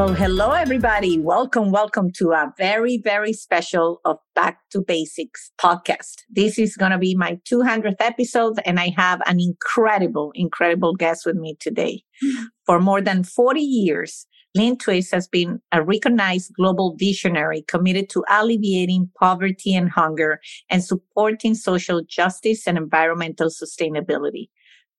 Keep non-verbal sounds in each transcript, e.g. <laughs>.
Well, hello, everybody. Welcome, welcome to a very, very special of Back to Basics podcast. This is going to be my 200th episode, and I have an incredible, incredible guest with me today. Mm-hmm. For more than 40 years, Lynne Twist has been a recognized global visionary committed to alleviating poverty and hunger and supporting social justice and environmental sustainability.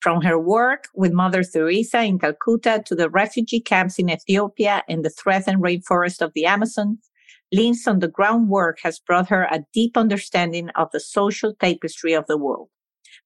From her work with Mother Teresa in Calcutta to the refugee camps in Ethiopia and the threatened rainforest of the Amazon, Lynne's on the ground work has brought her a deep understanding of the social tapestry of the world.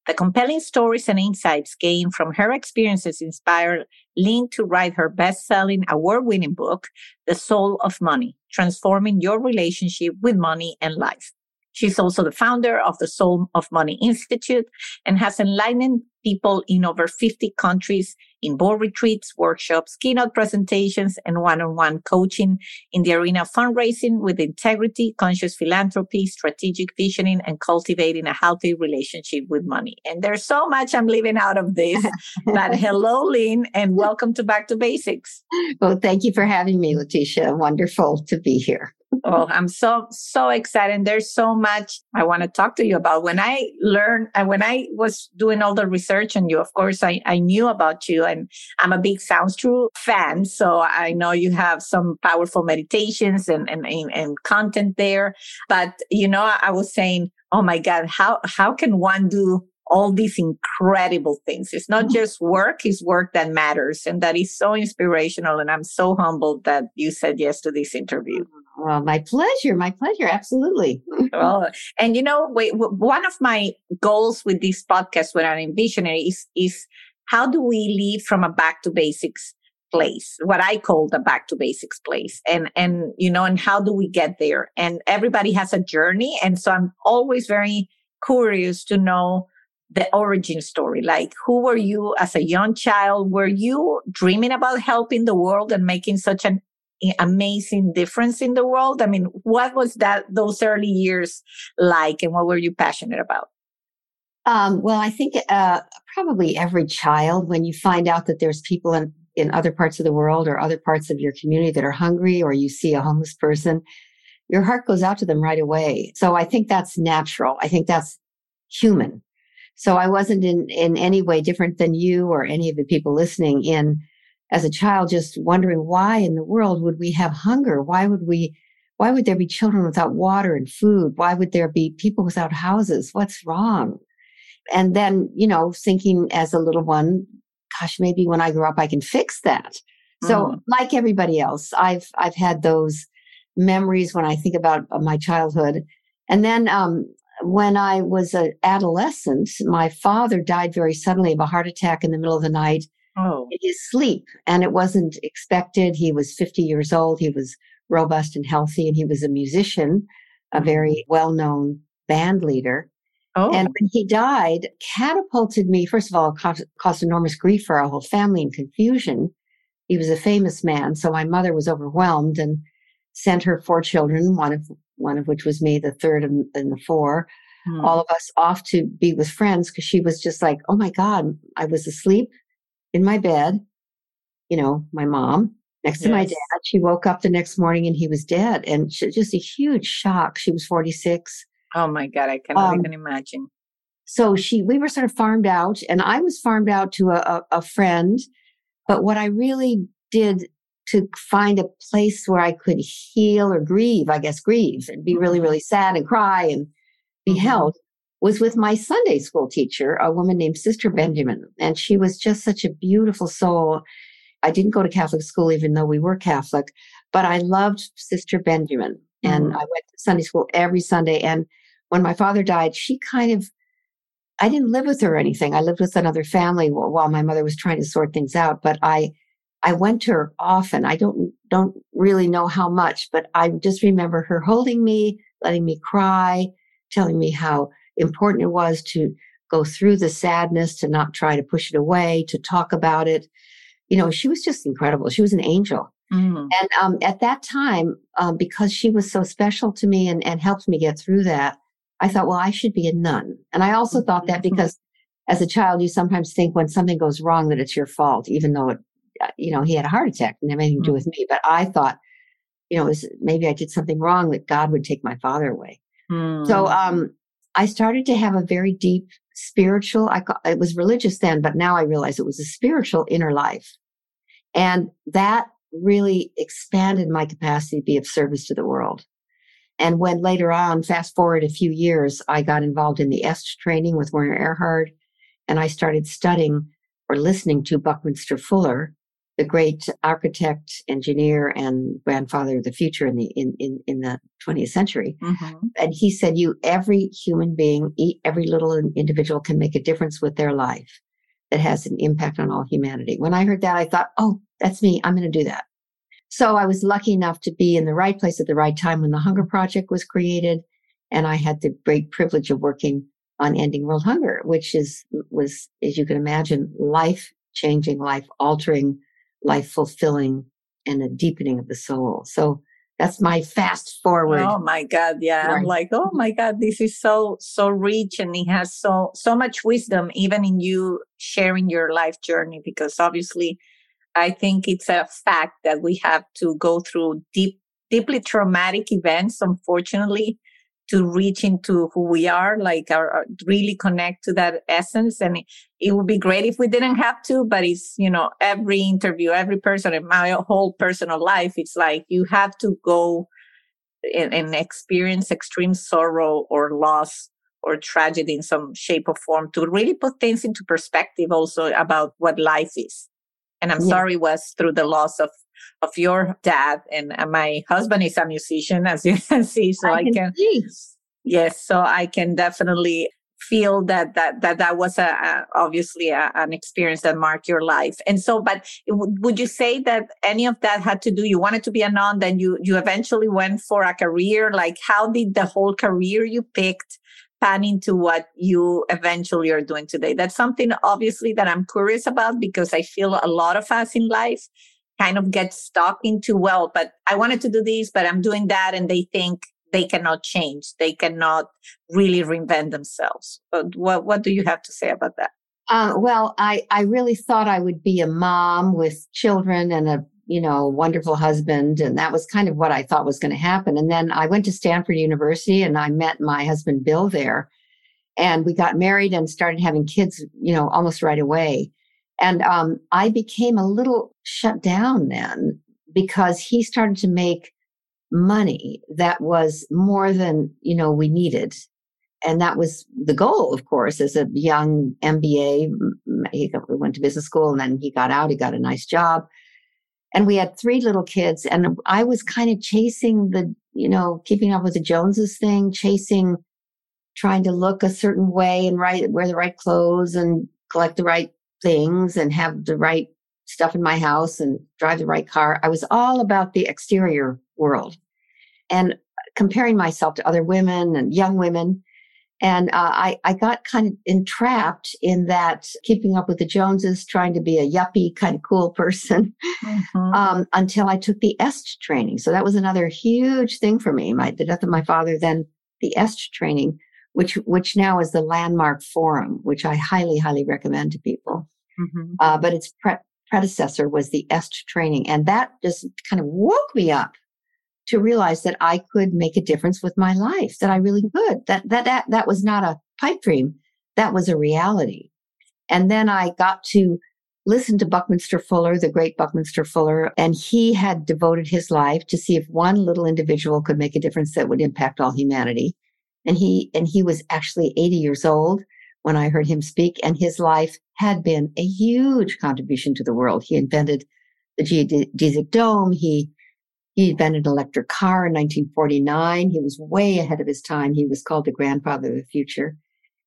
The compelling stories and insights gained from her experiences inspired Lynne to write her best-selling award-winning book, The Soul of Money, Transforming Your Relationship with Money and Life. She's also the founder of the Soul of Money Institute and has enlightened people in over 50 countries in board retreats, workshops, keynote presentations, and one-on-one coaching in the arena of fundraising with integrity, conscious philanthropy, strategic visioning, and cultivating a healthy relationship with money. And there's so much I'm leaving out of this. <laughs> but hello, Lynne, and welcome to Back to Basics. Well, thank you for having me, Leticia. Wonderful to be here oh, I'm so, so excited. There's so much I want to talk to you about. When I learned, and when I was doing all the research on you, of course, I, I knew about you and I'm a big Sounds True fan. So I know you have some powerful meditations and, and, and, and content there. But, you know, I was saying, oh my God, how, how can one do all these incredible things. It's not mm-hmm. just work, it's work that matters. And that is so inspirational. And I'm so humbled that you said yes to this interview. Well, my pleasure. My pleasure. Absolutely. well, <laughs> oh, and you know, one of my goals with this podcast, when I'm visionary, is, is how do we lead from a back to basics place, what I call the back to basics place. And, and, you know, and how do we get there? And everybody has a journey. And so I'm always very curious to know the origin story. Like, who were you as a young child? Were you dreaming about helping the world and making such an amazing difference in the world? I mean, what was that those early years like, and what were you passionate about? Um, well, I think uh, probably every child, when you find out that there's people in in other parts of the world or other parts of your community that are hungry, or you see a homeless person, your heart goes out to them right away. So I think that's natural. I think that's human. So I wasn't in in any way different than you or any of the people listening in as a child just wondering why in the world would we have hunger? Why would we, why would there be children without water and food? Why would there be people without houses? What's wrong? And then, you know, thinking as a little one, gosh, maybe when I grow up, I can fix that. So mm. like everybody else, I've, I've had those memories when I think about uh, my childhood. And then, um, when I was an adolescent, my father died very suddenly of a heart attack in the middle of the night oh. in his sleep. And it wasn't expected. He was 50 years old. He was robust and healthy, and he was a musician, a very mm-hmm. well known band leader. Oh. And when he died, catapulted me, first of all, caused, caused enormous grief for our whole family and confusion. He was a famous man. So my mother was overwhelmed and sent her four children, one of, one of which was me, the third and, the four, hmm. all of us off to be with friends because she was just like, Oh my God, I was asleep in my bed, you know, my mom next to yes. my dad. She woke up the next morning and he was dead. And she, just a huge shock. She was 46. Oh my God, I cannot um, even imagine. So she, we were sort of farmed out and I was farmed out to a, a, a friend. But what I really did to find a place where I could heal or grieve, I guess grieve and be really, mm-hmm. really sad and cry and be mm-hmm. held was with my Sunday school teacher, a woman named Sister Benjamin. And she was just such a beautiful soul. I didn't go to Catholic school, even though we were Catholic, but I loved Sister Benjamin. And mm. I went to Sunday school every Sunday. And when my father died, she kind of I didn't live with her or anything. I lived with another family while my mother was trying to sort things out, but I, I went to her often. I don't, don't really know how much, but I just remember her holding me, letting me cry, telling me how important it was to go through the sadness, to not try to push it away, to talk about it. You know, she was just incredible. She was an angel. Mm. And um, at that time, um, because she was so special to me and, and helped me get through that, I thought, well, I should be a nun. And I also thought that mm-hmm. because as a child, you sometimes think when something goes wrong that it's your fault, even though it, uh, you know, he had a heart attack and anything to do mm. with me. But I thought, you know, was, maybe I did something wrong that God would take my father away. Mm. So, um, I started to have a very deep spiritual, I, it was religious then, but now I realize it was a spiritual inner life. And that really expanded my capacity to be of service to the world. And when later on, fast forward a few years, I got involved in the EST training with Werner Erhard, and I started studying or listening to Buckminster Fuller, the great architect, engineer, and grandfather of the future in the in in, in the 20th century. Mm-hmm. And he said, "You, every human being, every little individual, can make a difference with their life that has an impact on all humanity." When I heard that, I thought, "Oh, that's me. I'm going to do that." So I was lucky enough to be in the right place at the right time when the Hunger Project was created. And I had the great privilege of working on ending world hunger, which is, was, as you can imagine, life changing, life altering, life fulfilling, and a deepening of the soul. So that's my fast forward. Oh my God. Yeah. Right. I'm like, oh my God, this is so, so rich and it has so, so much wisdom, even in you sharing your life journey, because obviously I think it's a fact that we have to go through deep, deeply traumatic events, unfortunately, to reach into who we are, like our, our, really connect to that essence. And it, it, would be great if we didn't have to, but it's, you know, every interview, every person in my whole personal life, it's like you have to go and, and experience extreme sorrow or loss or tragedy in some shape or form to really put things into perspective also about what life is and I'm yeah. sorry was through the loss of of your dad and my husband is a musician as you can see so I, I can, can yes so I can definitely feel that that that that was a, a obviously a, an experience that marked your life. And so but would you say that any of that had to do you wanted to be a nun then you you eventually went for a career? Like how did the whole career you picked pan into what you eventually are doing today. That's something obviously that I'm curious about because I feel a lot of us in life kind of get stuck into, well, but I wanted to do this, but I'm doing that. And they think they cannot change. They cannot really reinvent themselves. But what, what do you have to say about that? Uh, well, I, I really thought I would be a mom with children and a you know, wonderful husband. And that was kind of what I thought was going to happen. And then I went to Stanford University and I met my husband, Bill, there. And we got married and started having kids, you know, almost right away. And um, I became a little shut down then because he started to make money that was more than, you know, we needed. And that was the goal, of course, as a young MBA. He went to business school and then he got out, he got a nice job and we had three little kids and i was kind of chasing the you know keeping up with the joneses thing chasing trying to look a certain way and right wear the right clothes and collect the right things and have the right stuff in my house and drive the right car i was all about the exterior world and comparing myself to other women and young women and uh, I, I got kind of entrapped in that keeping up with the Joneses, trying to be a yuppie kind of cool person mm-hmm. um, until I took the EST training. So that was another huge thing for me. My, the death of my father, then the EST training, which, which now is the landmark forum, which I highly, highly recommend to people. Mm-hmm. Uh, but its pre- predecessor was the EST training. And that just kind of woke me up to realize that I could make a difference with my life, that I really could, that, that, that, that was not a pipe dream. That was a reality. And then I got to listen to Buckminster Fuller, the great Buckminster Fuller, and he had devoted his life to see if one little individual could make a difference that would impact all humanity. And he, and he was actually 80 years old when I heard him speak and his life had been a huge contribution to the world. He invented the geodesic dome. He he invented an electric car in 1949. He was way ahead of his time. He was called the grandfather of the future.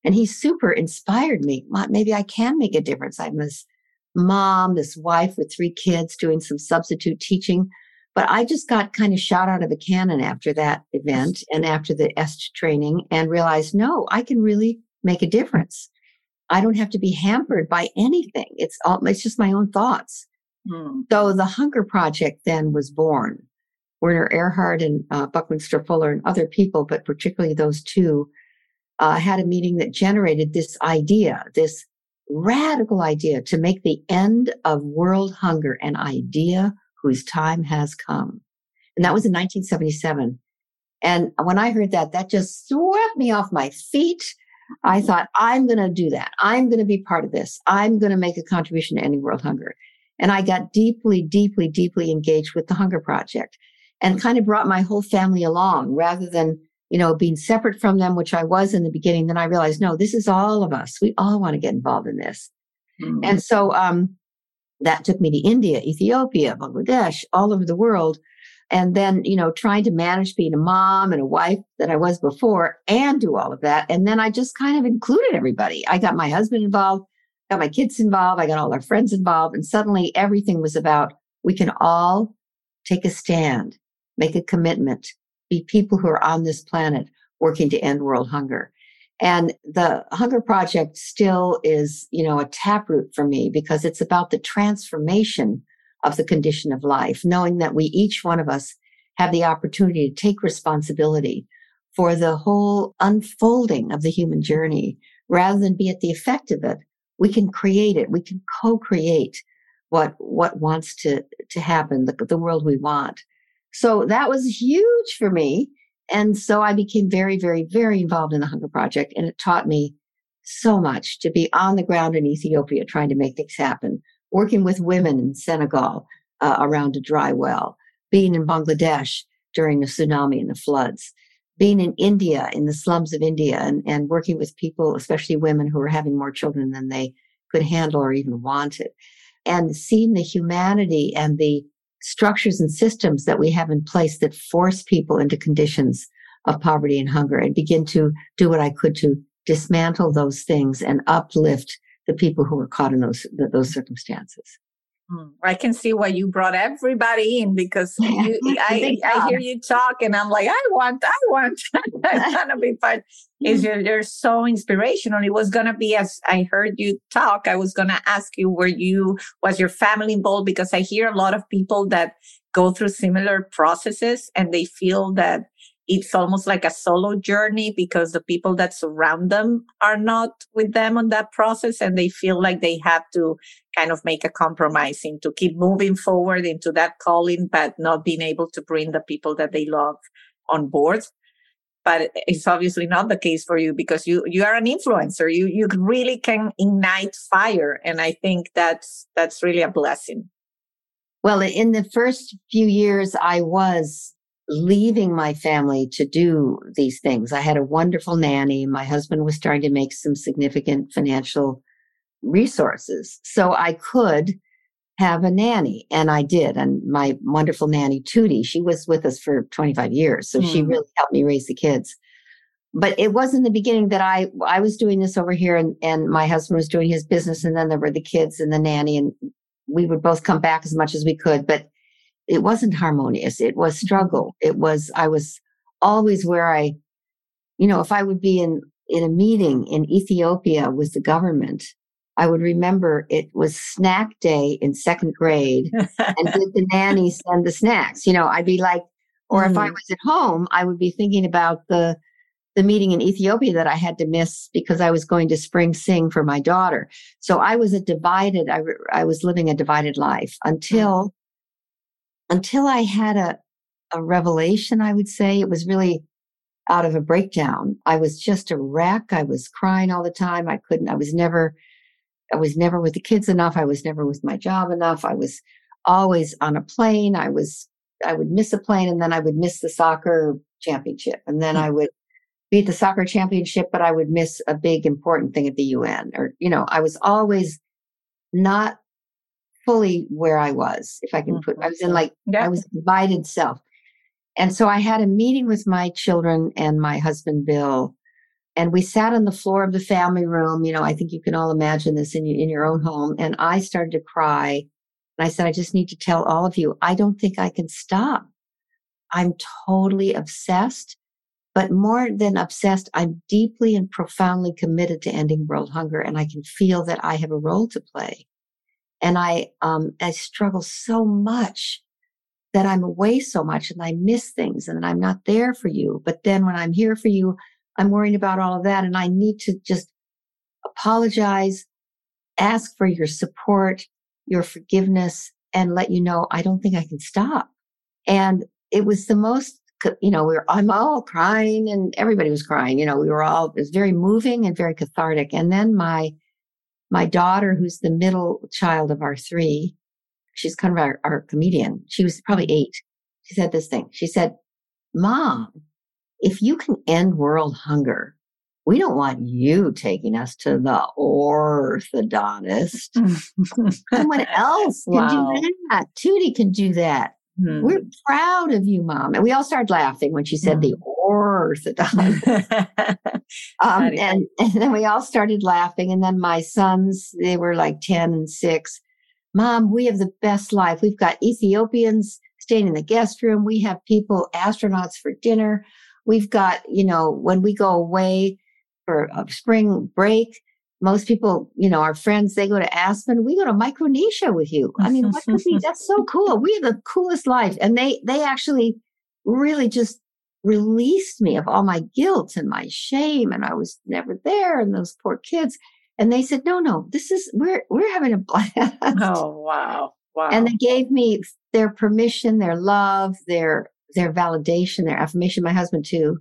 And he super inspired me. Maybe I can make a difference. I'm this mom, this wife with three kids doing some substitute teaching. But I just got kind of shot out of a cannon after that event and after the EST training and realized, no, I can really make a difference. I don't have to be hampered by anything. It's all, it's just my own thoughts. Mm. So the Hunger Project then was born. Werner Erhard and uh, Buckminster Fuller and other people, but particularly those two, uh, had a meeting that generated this idea, this radical idea to make the end of world hunger an idea whose time has come. And that was in 1977. And when I heard that, that just swept me off my feet. I thought, I'm going to do that. I'm going to be part of this. I'm going to make a contribution to ending world hunger. And I got deeply, deeply, deeply engaged with the Hunger Project and kind of brought my whole family along rather than, you know, being separate from them, which I was in the beginning. Then I realized, no, this is all of us. We all want to get involved in this. Mm-hmm. And so, um, that took me to India, Ethiopia, Bangladesh, all over the world. And then, you know, trying to manage being a mom and a wife that I was before and do all of that. And then I just kind of included everybody. I got my husband involved, got my kids involved, I got all our friends involved. And suddenly everything was about we can all take a stand make a commitment, be people who are on this planet working to end world hunger. And the Hunger Project still is, you know, a taproot for me because it's about the transformation of the condition of life, knowing that we, each one of us, have the opportunity to take responsibility for the whole unfolding of the human journey rather than be at the effect of it. We can create it. We can co-create what, what wants to, to happen, the, the world we want. So that was huge for me. And so I became very, very, very involved in the Hunger Project. And it taught me so much to be on the ground in Ethiopia trying to make things happen, working with women in Senegal uh, around a dry well, being in Bangladesh during the tsunami and the floods, being in India, in the slums of India, and, and working with people, especially women who were having more children than they could handle or even wanted, and seeing the humanity and the structures and systems that we have in place that force people into conditions of poverty and hunger and begin to do what I could to dismantle those things and uplift the people who are caught in those those circumstances. Hmm. I can see why you brought everybody in because <laughs> you, I, I hear you talk and I'm like, I want, I want, <laughs> I <laughs> want to be part. Is you're, you're so inspirational. It was gonna be as I heard you talk. I was gonna ask you, were you was your family involved? Because I hear a lot of people that go through similar processes and they feel that it's almost like a solo journey because the people that surround them are not with them on that process and they feel like they have to kind of make a compromise to keep moving forward into that calling, but not being able to bring the people that they love on board. But it's obviously not the case for you because you, you are an influencer. You, you really can ignite fire. And I think that's, that's really a blessing. Well, in the first few years, I was leaving my family to do these things. I had a wonderful nanny. My husband was starting to make some significant financial resources. So I could have a nanny and I did. And my wonderful nanny, Tootie, she was with us for 25 years. So mm. she hmm. really helped me raise the kids. But it was in the beginning that I, I was doing this over here and, and my husband was doing his business. And then there were the kids and the nanny and we would both come back as much as we could. But it wasn't harmonious. It was struggle. It was, I was always where I, you know, if I would be in, in a meeting in Ethiopia with the government, I would remember it was snack day in second grade and <laughs> did the nanny send the snacks? You know, I'd be like, or mm. if I mm-hmm. was at home, I would be thinking about the, the meeting in Ethiopia that I had to miss because I was going to spring sing for my daughter. So I was a divided, I, I was living a divided life until until I had a, a revelation, I would say it was really out of a breakdown. I was just a wreck. I was crying all the time. I couldn't, I was never, I was never with the kids enough. I was never with my job enough. I was always on a plane. I was, I would miss a plane and then I would miss the soccer championship. And then hmm. I would be at the soccer championship, but I would miss a big important thing at the UN or, you know, I was always not fully where I was, if I can put, I was in mm-hmm. like, yeah. I was divided self. And so I had a meeting with my children and my husband, Bill, And we sat on the floor of the family room. You know, I think you can all imagine this in, in your own home. And I started to cry. And I said, I just need to tell all of you, I don't think I can stop. I'm totally obsessed. But more than obsessed, I'm deeply and profoundly committed to ending world hunger. And I can feel that I have a role to play. And I, um, I struggle so much that I'm away so much and I miss things and I'm not there for you. But then when I'm here for you, I'm worrying about all of that. And I need to just apologize, ask for your support, your forgiveness, and let you know I don't think I can stop. And it was the most, you know, we were, I'm all crying and everybody was crying. You know, we were all, it was very moving and very cathartic. And then my, my daughter, who's the middle child of our three, she's kind of our, our comedian. She was probably eight. She said this thing. She said, Mom, if you can end world hunger, we don't want you taking us to the orthodontist. <laughs> Someone else can wow. do that. Tootie can do that. Hmm. We're proud of you, mom. And we all started laughing when she said hmm. the orthodontist. <laughs> <laughs> um, and, and then we all started laughing. And then my sons, they were like 10 and six. Mom, we have the best life. We've got Ethiopians staying in the guest room. We have people, astronauts for dinner. We've got, you know, when we go away for a spring break, most people, you know, our friends, they go to Aspen. We go to Micronesia with you. I mean, what could be? That's so cool. We have the coolest life. And they, they actually really just released me of all my guilt and my shame. And I was never there. And those poor kids. And they said, no, no, this is, we're, we're having a <laughs> blast. Oh, wow. Wow. And they gave me their permission, their love, their, their validation, their affirmation, my husband too.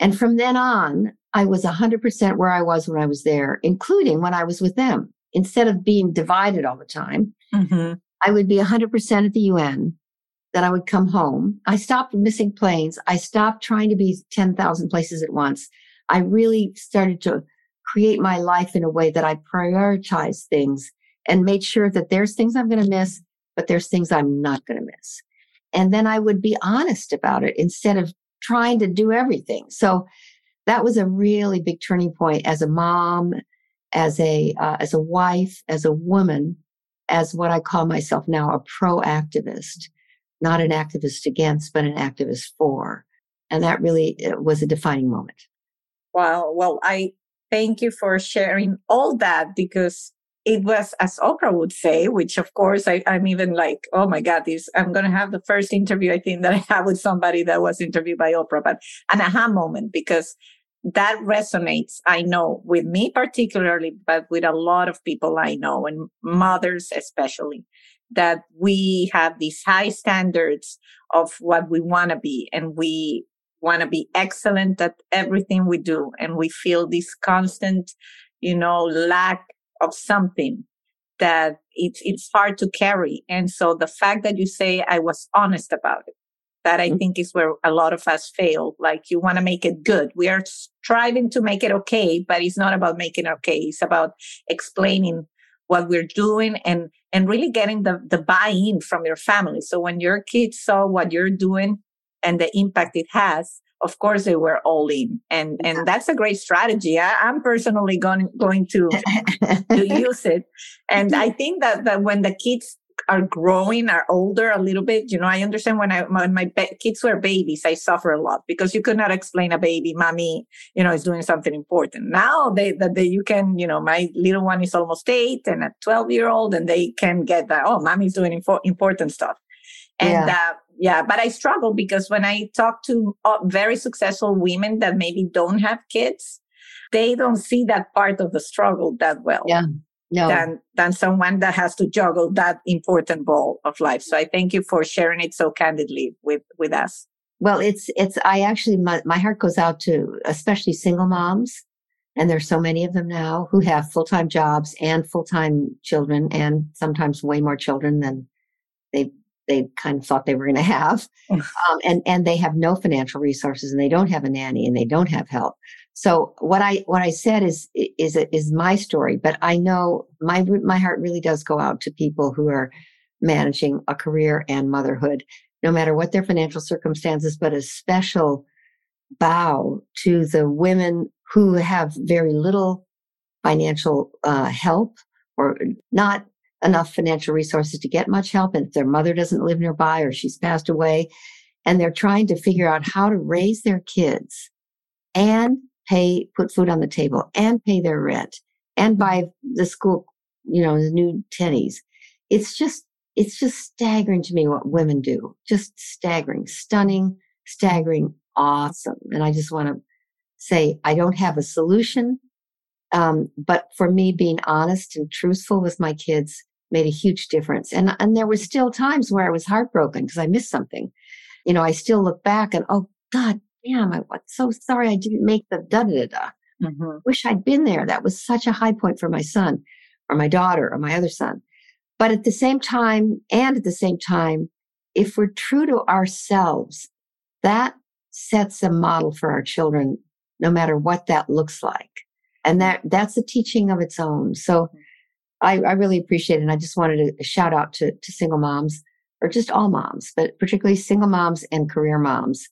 And from then on, I was 100% where I was when I was there, including when I was with them. Instead of being divided all the time, mm-hmm. I would be 100% at the UN. Then I would come home. I stopped missing planes. I stopped trying to be 10,000 places at once. I really started to create my life in a way that I prioritize things and made sure that there's things I'm going to miss, but there's things I'm not going to miss. And then I would be honest about it instead of trying to do everything. So that was a really big turning point as a mom, as a uh, as a wife, as a woman, as what I call myself now a pro-activist, not an activist against, but an activist for. And that really uh, was a defining moment. Wow. Well, I thank you for sharing all that because it was, as Oprah would say, which of course I, am even like, oh my God, this, I'm going to have the first interview I think that I have with somebody that was interviewed by Oprah, but an aha moment because that resonates, I know, with me particularly, but with a lot of people I know and mothers especially, that we have these high standards of what we want to be and we want to be excellent at everything we do. And we feel this constant, you know, lack of something that it's, it's hard to carry. And so the fact that you say I was honest about it, that I mm-hmm. think is where a lot of us fail. Like you want to make it good. We are striving to make it okay, but it's not about making it okay. It's about explaining what we're doing and, and really getting the, the buy-in from your family. So when your kids saw what you're doing and the impact it has, of course they were all in. And and that's a great strategy. I, am personally going going to to <laughs> use it. And i think that that when the kids are growing are older a little bit you know i understand when i when my ba- kids were babies i suffer a lot because you could not explain a baby mommy you know is doing something important now they that they, you can you know my little one is almost eight and a 12 year old and they can get that oh mommy's doing info- important stuff and yeah. uh, yeah, but I struggle because when I talk to uh, very successful women that maybe don't have kids, they don't see that part of the struggle that well. Yeah. No. Than, than someone that has to juggle that important ball of life. So I thank you for sharing it so candidly with, with us. Well, it's, it's, I actually, my, my heart goes out to especially single moms. And there's so many of them now who have full-time jobs and full-time children and sometimes way more children than they they kind of thought they were going to have. <laughs> Um, and, and they have no financial resources and they don't have a nanny and they don't have help. So what I, what I said is, is, is my story, but I know my, my heart really does go out to people who are managing a career and motherhood, no matter what their financial circumstances, but a special bow to the women who have very little financial uh, help or not enough financial resources to get much help. And if their mother doesn't live nearby or she's passed away, and they're trying to figure out how to raise their kids and pay, put food on the table and pay their rent and buy the school, you know, the new tennies. It's just, it's just staggering to me what women do. Just staggering, stunning, staggering, awesome. And I just want to say, I don't have a solution. Um, but for me, being honest and truthful with my kids made a huge difference. And, and there were still times where I was heartbroken because I missed something. You know, I still look back and, oh, God damn, I was so sorry I didn't make the da da da. Mm-hmm. Wish I'd been there. That was such a high point for my son or my daughter or my other son. But at the same time, and at the same time, if we're true to ourselves, that sets a model for our children, no matter what that looks like. And that, that's a teaching of its own. So I, I really appreciate it. And I just wanted to shout out to, to single moms or just all moms, but particularly single moms and career moms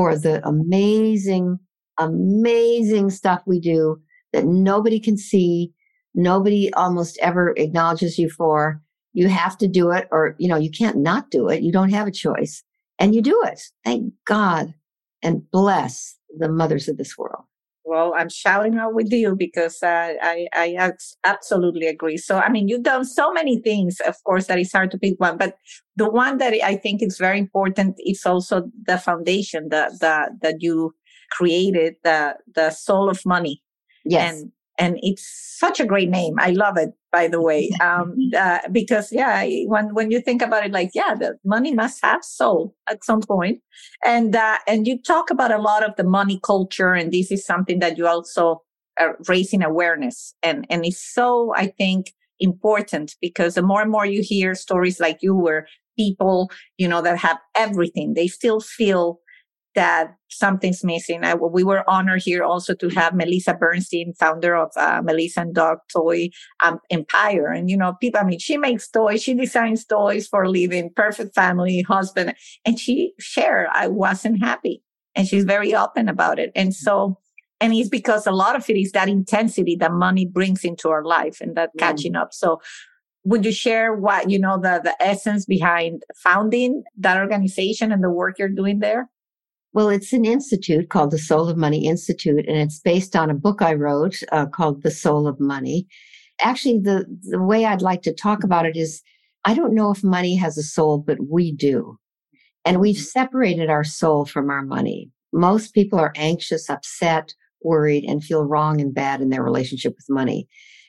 for the amazing, amazing stuff we do that nobody can see. Nobody almost ever acknowledges you for. You have to do it or, you know, you can't not do it. You don't have a choice and you do it. Thank God and bless the mothers of this world. Well, I'm shouting out with you because uh, I, I absolutely agree. So, I mean, you've done so many things, of course, that it's hard to pick one, but the one that I think is very important is also the foundation that, that, that you created, the, the soul of money. Yes. And and it's such a great name. I love it, by the way, <laughs> um, uh, because yeah, when when you think about it, like yeah, the money must have soul at some point, and uh, and you talk about a lot of the money culture, and this is something that you also are raising awareness, and and it's so I think important because the more and more you hear stories like you, where people you know that have everything, they still feel that something's missing. I, we were honored here also to have Melissa Bernstein, founder of uh, Melissa and Doug Toy um, Empire. And, you know, people, I mean, she makes toys, she designs toys for living, perfect family, husband. And she shared, I wasn't happy. And she's very open about it. And so, and it's because a lot of it is that intensity that money brings into our life and that mm. catching up. So would you share what you know the the essence behind founding that organization and the work you're doing there well, it's an institute called the Soul of Money Institute, and it's based on a book I wrote uh, called The Soul of Money. Actually, the, the way I'd like to talk about it is I don't know if money has a soul, but we do. And we've mm-hmm. separated our soul from our money. Most people are anxious, upset, worried, and feel wrong and bad in their relationship with money.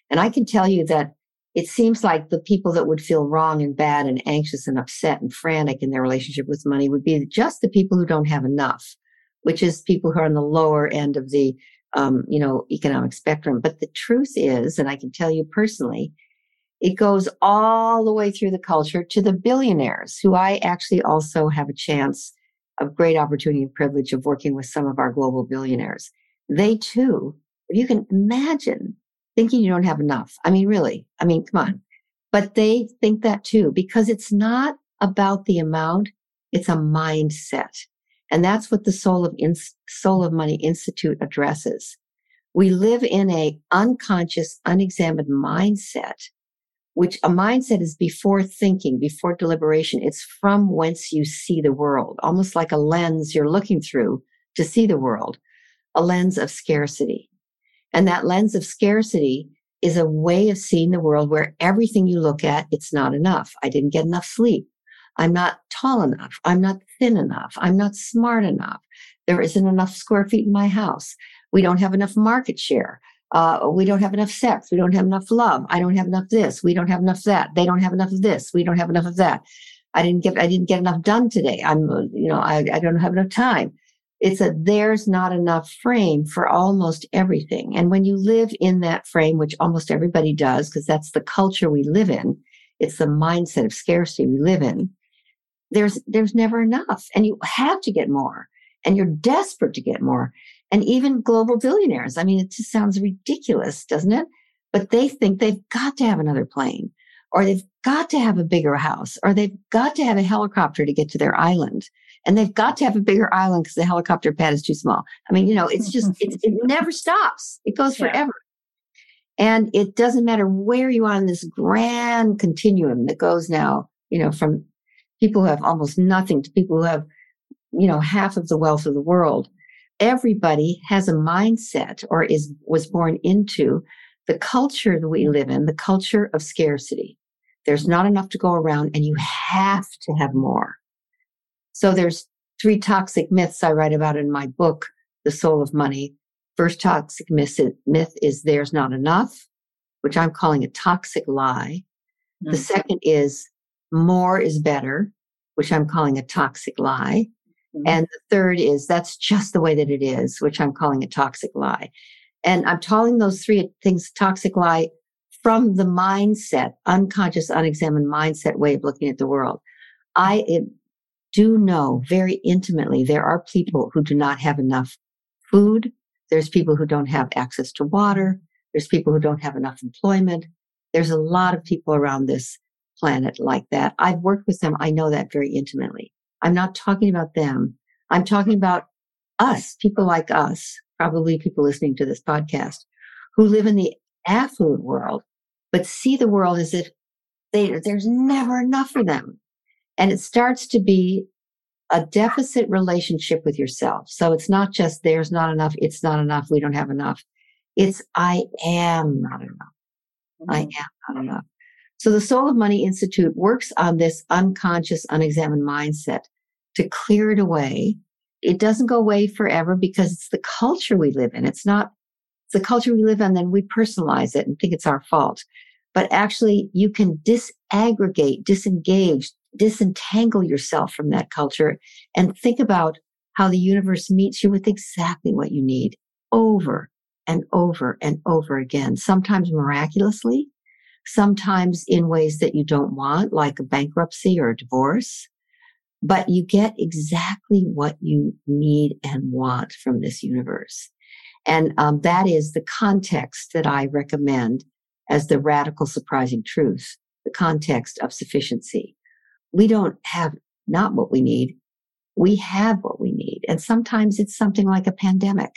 And I can tell you that it seems like the people that would feel wrong and bad and anxious and upset and frantic in their relationship with money would be just the people who don't have enough, which is people who are on the lower end of the, um, you know, economic spectrum. But the truth is, and I can tell you personally, it goes all the way through the culture to the billionaires who I actually also have a chance of great opportunity and privilege of working with some of our global billionaires. They too, if you can imagine thinking you don't have enough. I mean, really, I mean, come on. But they think that too, because it's not about the amount. It's a mindset. And that's what the Soul of, In- Soul of Money Institute addresses. We live in a unconscious, unexamined mindset, which a mindset is before thinking, before deliberation. It's from whence you see the world, almost like a lens you're looking through to see the world, a lens of scarcity. And that lens of scarcity is a way of seeing the world where everything you look at, it's not enough. I didn't get enough sleep. I'm not tall enough. I'm not thin enough. I'm not smart enough. There isn't enough square feet in my house. We don't have enough market share. Uh, we don't have enough sex. We don't have enough love. I don't have enough this. We don't have enough that. They don't have enough of this. We don't have enough of that. I didn't get, I didn't get enough done today. I'm, you know, I, I don't have enough time. It's a there's not enough frame for almost everything. And when you live in that frame, which almost everybody does, because that's the culture we live in, it's the mindset of scarcity we live in. There's, there's never enough and you have to get more and you're desperate to get more. And even global billionaires. I mean, it just sounds ridiculous, doesn't it? But they think they've got to have another plane or they've got to have a bigger house or they've got to have a helicopter to get to their island And they've got to have a bigger island because the helicopter pad is too small. I mean, you know, it's just, <laughs> it's, it never stops. It goes Yeah. forever. And it doesn't matter where you are on this grand continuum that goes now, you know, from people who have almost nothing to people who have, you know, half of the wealth of the world. Everybody has a mindset or is, was born into the culture that we live in, the culture of scarcity. There's not enough to go around and you have to have more. So there's three toxic myths I write about in my book, The Soul of Money. First toxic myth is, there's not enough, which I'm calling a toxic lie. The Mm. second is more is better, which I'm calling a toxic lie. Mhm. And the third is that's just the way that it is, which I'm calling a toxic lie. And I'm calling those three things toxic lie from the mindset, unconscious, unexamined mindset way of looking at the world. I do know very intimately there are people who do not have enough food. There's people who don't have access to water. There's people who don't have enough employment. There's a lot of people around this planet like that. I've worked with them. I know that very intimately. I'm not talking about them. I'm talking about us, people like us, probably people listening to this podcast who live in the affluent world, but see the world as if they, there's never enough for them. And it starts to be a deficit relationship with yourself. So it's not just there's not enough. It's not enough. We don't have enough. It's I am not enough. I mm-hmm. am not enough. So the Soul of Money Institute works on this unconscious, unexamined mindset to clear it away. It doesn't go away forever because it's the culture we live in. It's not it's the culture we live in, then we personalize it and think it's our fault. But actually, you can disaggregate, disengage, disentangle yourself from that culture and think about how the universe meets you with exactly what you need over and over and over again, sometimes miraculously, sometimes in ways that you don't want, like a bankruptcy or a divorce. But you get exactly what you need and want from this universe. And um, that is the context that I recommend as the radical surprising truth, the context of sufficiency. We don't have not what we need. We have what we need. And sometimes it's something like a pandemic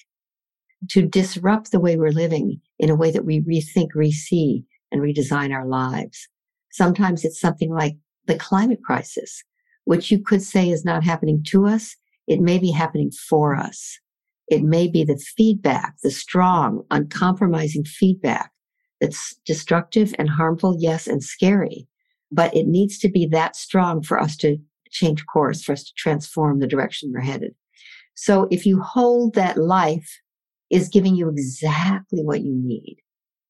to disrupt the way we're living in a way that we rethink, re-see, and redesign our lives. Sometimes it's something like the climate crisis, which you could say is not happening to us. It may be happening for us. It may be the feedback, the strong, uncompromising feedback that's destructive and harmful, yes, and scary. But it needs to be that strong for us to change course, for us to transform the direction we're headed. So if you hold that life is giving you exactly what you need,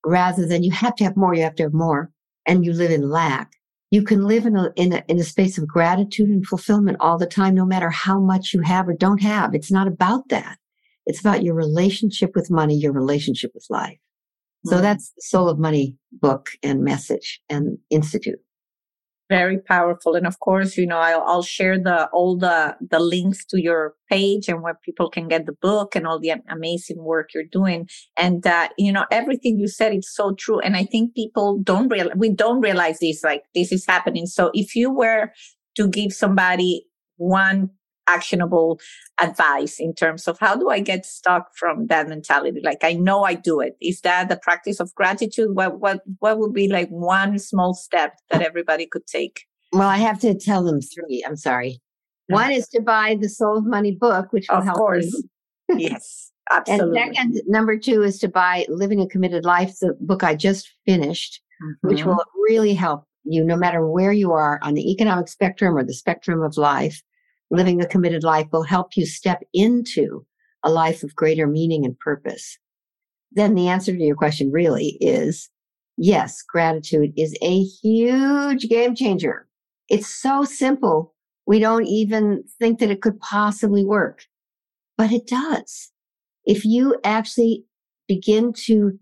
rather than you have to have more, you have to have more, and you live in lack, you can live in a, in a, in a space of gratitude and fulfillment all the time, no matter how much you have or don't have. It's not about that. It's about your relationship with money, your relationship with life. So Mm. that's the Soul of Money book and message and institute. Very powerful. And of course you know I'll, I'll share the all the the links to your page and where people can get the book and all the amazing work you're doing. And uh, you know everything you said it's so true. And i think people don't real we don't realize this like this is happening. So if you were to give somebody one actionable advice in terms of how do i get stuck from that mentality like i know i do it is that the practice of gratitude what what what would be like one small step that everybody could take Well, I have to tell them three. I'm sorry. One is to buy the Soul of Money book, which will of help course you. <laughs> yes <laughs> absolutely. And second, number two is to buy Living a Committed Life, the book I just finished, which Mhm. will really help you no matter where you are on the economic spectrum or the spectrum of life. Living a committed life will help you step into a life of greater meaning and purpose. Then the answer to your question really is yes, gratitude is a huge game changer. It's so simple. We don't even think that it could possibly work, but it does. If you actually begin to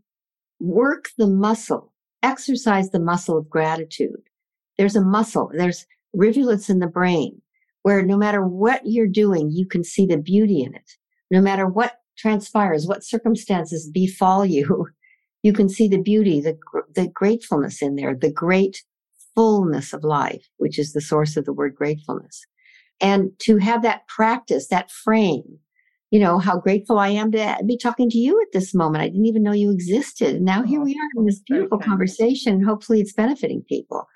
work the muscle, exercise the muscle of gratitude, there's a muscle, there's rivulets in the brain where no matter what you're doing, you can see the beauty in it. No matter what transpires, what circumstances befall you, <laughs> you can see the beauty, the, the gratefulness in there, the great fullness of life, which is the source of the word gratefulness. And to have that practice, that frame, you know, how grateful I am to be talking to you at this moment. I didn't even know you existed. And now here oh, we are in this beautiful okay. conversation. Hopefully it's benefiting people.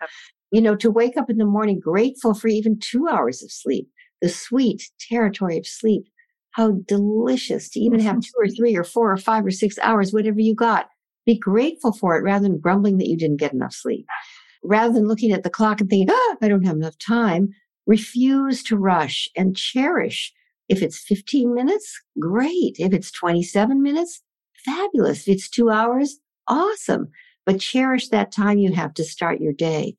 You know, to wake up in the morning grateful for even two hours of sleep, the sweet territory of sleep. How delicious to even have mm-hmm. two or three or four or five or six hours, whatever you got. Be grateful for it rather than grumbling that you didn't get enough sleep. Rather than looking at the clock and thinking, oh, I don't have enough time, refuse to rush and cherish if it's 15 minutes, great. If it's 27 minutes, fabulous. If it's two hours, awesome. But cherish that time you have to start your day.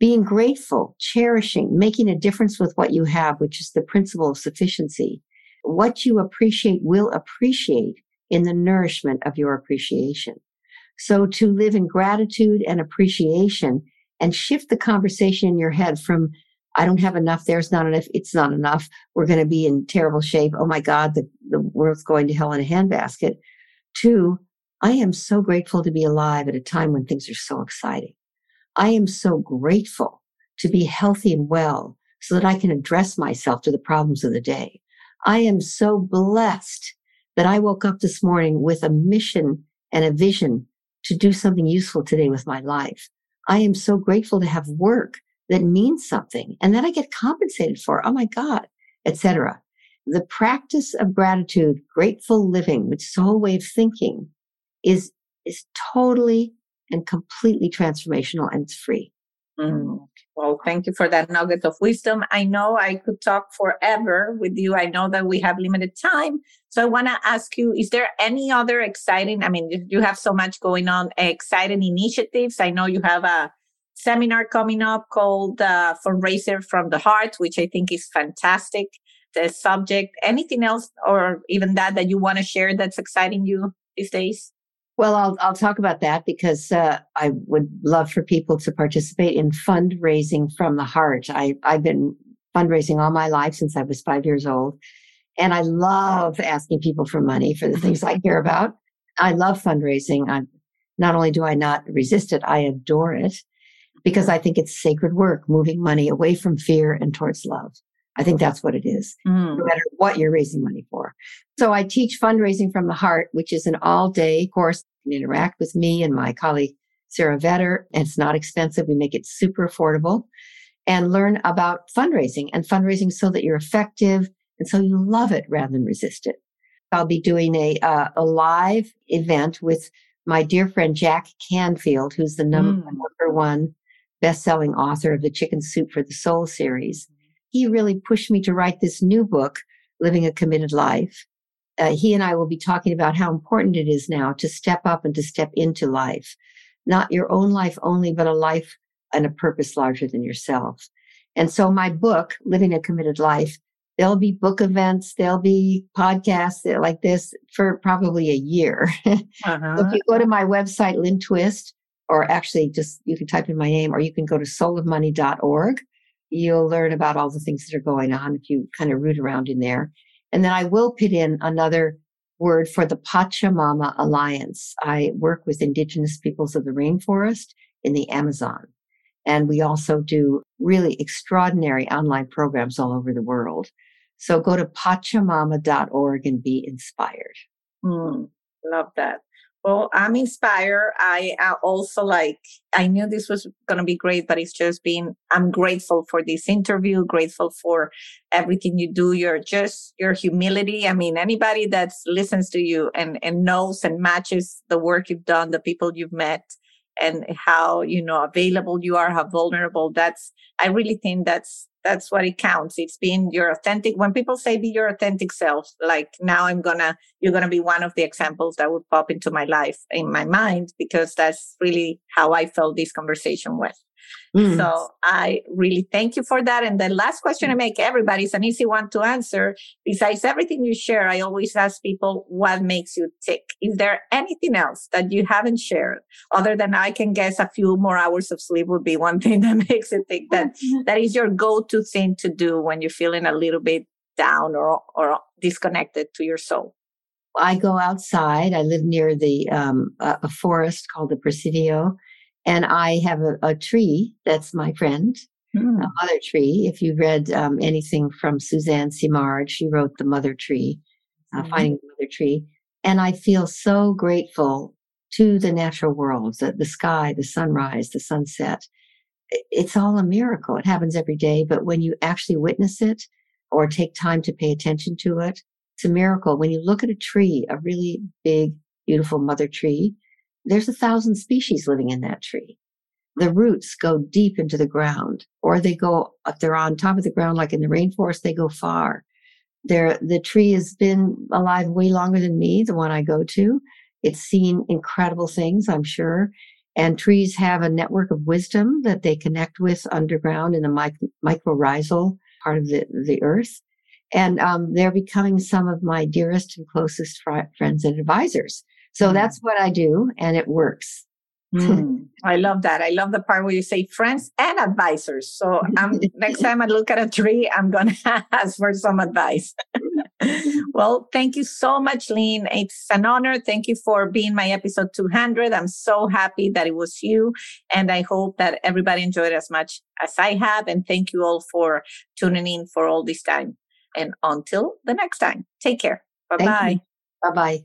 Being grateful, cherishing, making a difference with what you have, which is the principle of sufficiency. What you appreciate will appreciate in the nourishment of your appreciation. So to live in gratitude and appreciation and shift the conversation in your head from I don't have enough. There's not enough. It's not enough. We're going to be in terrible shape. Oh my God, the, the world's going to hell in a handbasket. to, I am so grateful to be alive at a time when things are so exciting. I am so grateful to be healthy and well so that I can address myself to the problems of the day. I am so blessed that I woke up this morning with a mission and a vision to do something useful today with my life. I am so grateful to have work that means something and that I get compensated for. Oh my God, etc. The practice of gratitude, grateful living, which is a whole way of thinking is, is totally and completely transformational and free. Mm. Well, thank you for that nugget of wisdom. I know I could talk forever with you. I know that we have limited time. So I want to ask you, is there any other exciting, I mean, you have so much going on, exciting initiatives. I know you have a seminar coming up called uh, Fundraiser from the Heart, which I think is fantastic. The subject, anything else, or even that that you want to share that's exciting you these days? Well, I'll I'll talk about that because uh, I would love for people to participate in fundraising from the heart. I I've been fundraising all my life since I was five years old, and I love asking people for money for the things I care about. I love fundraising. I not only do I not resist it, I adore it because I think it's sacred work, moving money away from fear and towards love. I think that's what it is, mm. no matter what you're raising money for. So I teach fundraising from the heart, which is an all day course. Can interact with me and my colleague, Sarah Vetter. And it's not expensive. We make it super affordable and learn about fundraising and fundraising so that you're effective and so you love it rather than resist it. I'll be doing a, uh, a live event with my dear friend Jack Canfield, who's the number, mm. number one best-selling author of the Chicken Soup for the Soul series. He really pushed me to write this new book, Living a Committed Life. Uh, he and I will be talking about how important it is now to step up and to step into life, not your own life only, but a life and a purpose larger than yourself. And so my book, Living a Committed Life, there'll be book events, there'll be podcasts like this for probably a year. <laughs> Uh-huh. so if you go to my website, Lynne Twist, or actually just you can type in my name or you can go to soulofmoney.org. You'll learn about all the things that are going on if you kind of root around in there. And then I will put in another word for the Pachamama Alliance. I work with indigenous peoples of the rainforest in the Amazon. And we also do really extraordinary online programs all over the world. So go to pachamama.org and be inspired. Mm, love that. Well, I'm inspired. I also like, I knew this was going to be great, but it's just been, I'm grateful for this interview, grateful for everything you do. You're just, your humility. I mean, anybody that listens to you and, and knows and matches the work you've done, the people you've met and how, you know, available you are, how vulnerable that's, I really think that's, that's what it counts. It's being your authentic. When people say be your authentic self, like now I'm gonna, you're gonna be one of the examples that would pop into my life, in my mind, because that's really how I felt this conversation with. Mm. So I really thank you for that. And the last question I make everybody is an easy one to answer. Besides everything you share, I always ask people what makes you tick. Is there anything else that you haven't shared other than I can guess a few more hours of sleep would be one <laughs> thing that makes it tick that that is your go-to thing to do when you're feeling a little bit down or, or disconnected to your soul? I go outside. I live near the um, a, a forest called the Presidio, and I have a, a tree that's my friend. mm. Mother Tree. If you read um, anything from Suzanne Simard, she wrote The Mother Tree, uh, mm-hmm. Finding the Mother Tree. And I feel so grateful to the natural world, the, the sky, the sunrise, the sunset. It's all a miracle. It happens every day. But when you actually witness it or take time to pay attention to it, it's a miracle. When you look at a tree, a really big, beautiful mother tree, there's a thousand species living in that tree. The roots go deep into the ground, or they go, if they're on top of the ground, like in the rainforest, they go far. There, the tree has been alive way longer than me, the one I go to. It's seen incredible things, I'm sure. And trees have a network of wisdom that they connect with underground in the mic- mycorrhizal part of the, the earth. And um, they're becoming some of my dearest and closest fr- friends and advisors. So mm. that's what I do, and it works. <laughs> Mm, I love that. I love the part where you say friends and advisors. So um, next <laughs> time I look at a tree, I'm going <laughs> to ask for some advice. well, thank you so much, Lynne. It's an honor. Thank you for being my episode 200. I'm so happy that it was you. And I hope that everybody enjoyed as much as I have. And thank you all for tuning in for all this time. And until the next time, take care. Bye bye. Bye bye.